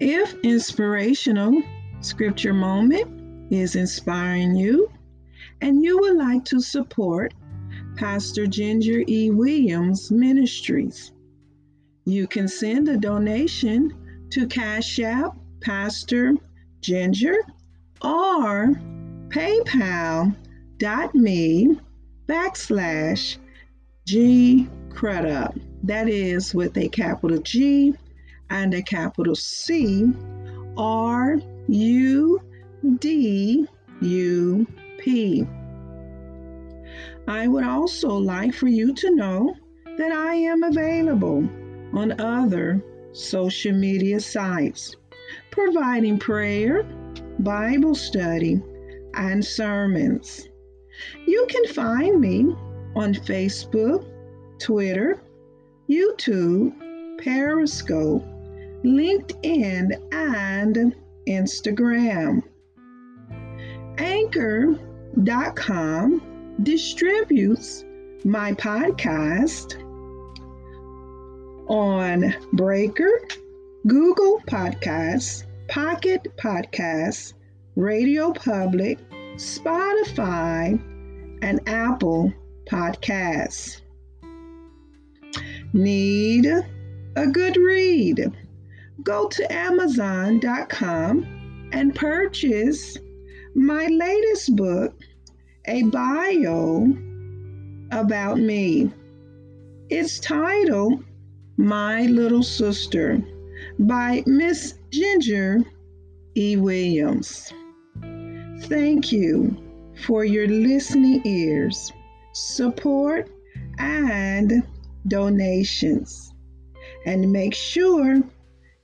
If inspirational scripture moment is inspiring you and you would like to support Pastor Ginger E. Williams Ministries, you can send a donation to Cash App Pastor Ginger or paypal.me backslash G Crudup. That is with a capital G and a capital C R U D U P. I would also like for you to know that I am available on other social media sites, providing prayer, Bible study, and sermons. You can find me on Facebook, Twitter, YouTube, Periscope, LinkedIn, and Instagram. Anchor.com distributes my podcast on Breaker, Google Podcasts, Pocket Podcasts, Radio Public, Spotify, and Apple Podcasts. Need a good read? Go to Amazon.com and purchase my latest book, A Bio About Me. It's titled My Little Sister by Miss Ginger E. Williams. Thank you for your listening ears, support, and donations. And make sure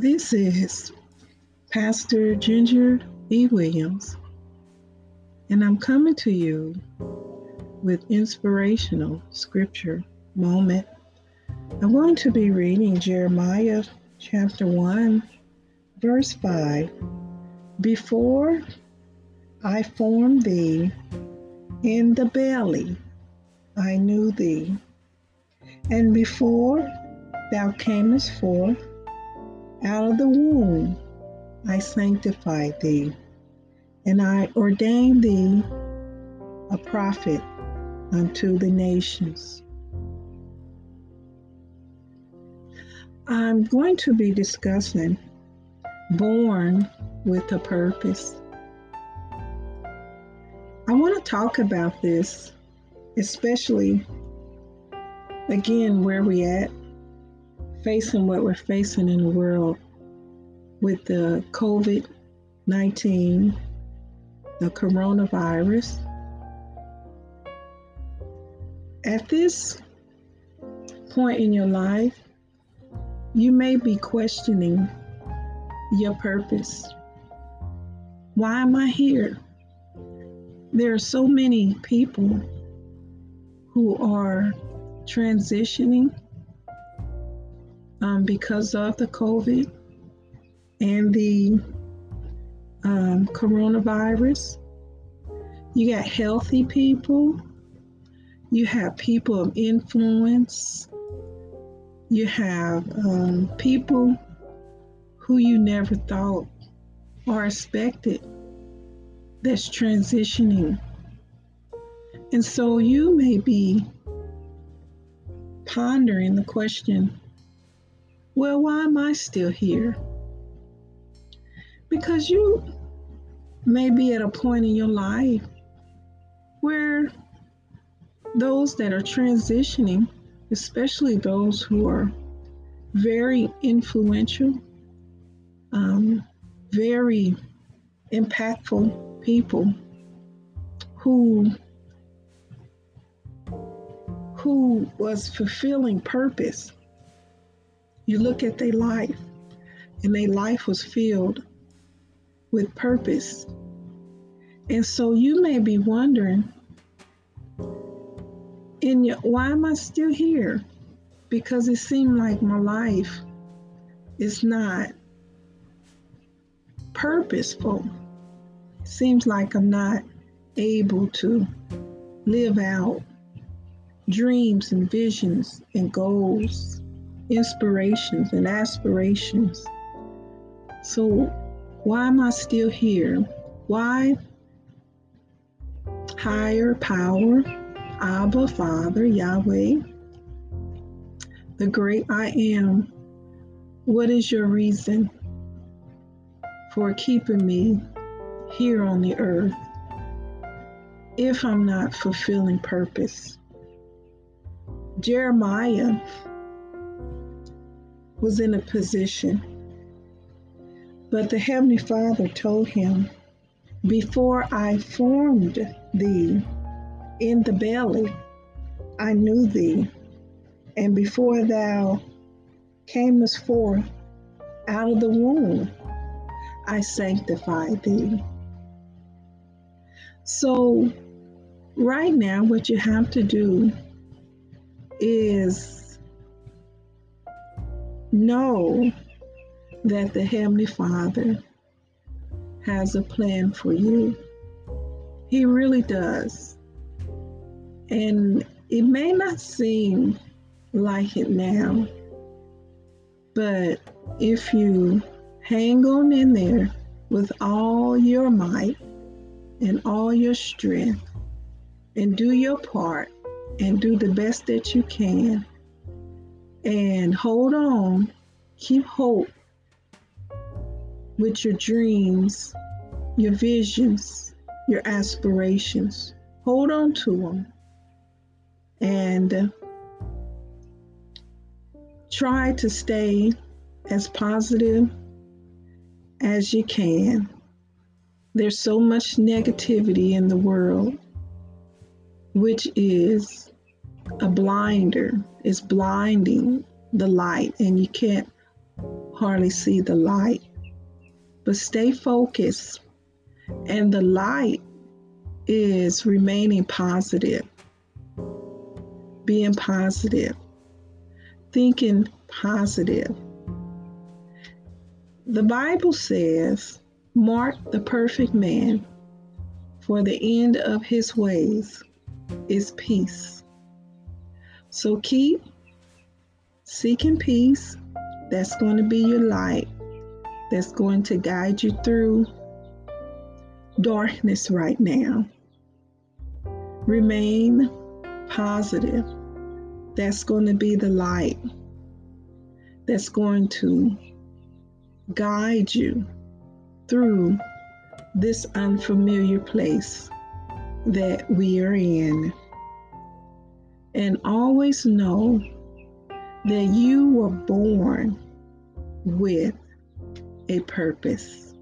This is Pastor Ginger E. Williams, and I'm coming to you with inspirational scripture moment. I'm going to be reading Jeremiah chapter 1, verse 5. Before I formed thee in the belly, I knew thee, and before thou camest forth out of the womb I sanctified thee, and I ordained thee a prophet unto the nations. I'm going to be discussing Born with a Purpose. I want to talk about this, especially again where we at facing what we're facing in the world with the COVID 19, the coronavirus. At this point in your life, you may be questioning your purpose. Why am I here? There are so many people who are transitioning um, because of the COVID and the um, coronavirus. You got healthy people, you have people of influence, you have um, people who you never thought or expected that's transitioning. And so you may be pondering the question well, why am I still here? Because you may be at a point in your life where those that are transitioning, especially those who are very influential, um, very impactful people who who was fulfilling purpose You look at their life, and their life was filled with purpose. And so you may be wondering, in your, why am I still here? Because it seemed like my life is not purposeful. Seems like I'm not able to live out dreams and visions and goals, inspirations and aspirations. So, why am I still here? Why? Higher power, Abba, Father, Yahweh, the great I am. What is your reason for keeping me here on the earth if I'm not fulfilling purpose? Jeremiah was in a position, but the Heavenly Father told him, Before I formed thee in the belly, I knew thee, and before thou camest forth out of the womb, I sanctified thee. So, right now, what you have to do is know that the Heavenly Father has a plan for you. He really does. And it may not seem like it now, but if you hang on in there with all your might and all your strength and do your part, and do the best that you can and hold on, keep hope with your dreams, your visions, your aspirations. Hold on to them and uh, try to stay as positive as you can. There's so much negativity in the world, which is a blinder is blinding the light and you can't hardly see the light. But stay focused, and the light is remaining positive, being positive, thinking positive. The Bible says, Mark the perfect man, for the end of his ways is peace. So keep seeking peace. That's going to be your light. That's going to guide you through darkness right now. Remain positive. That's going to be the light that's going to guide you through this unfamiliar place that we are in and always know that you were born with a purpose.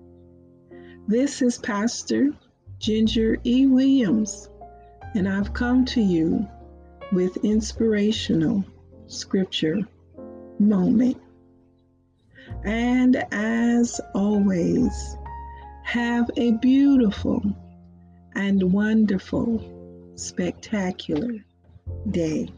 This is Pastor Ginger E. Williams, and I've come to you with inspirational scripture moment. And as always, have a beautiful and wonderful, spectacular day.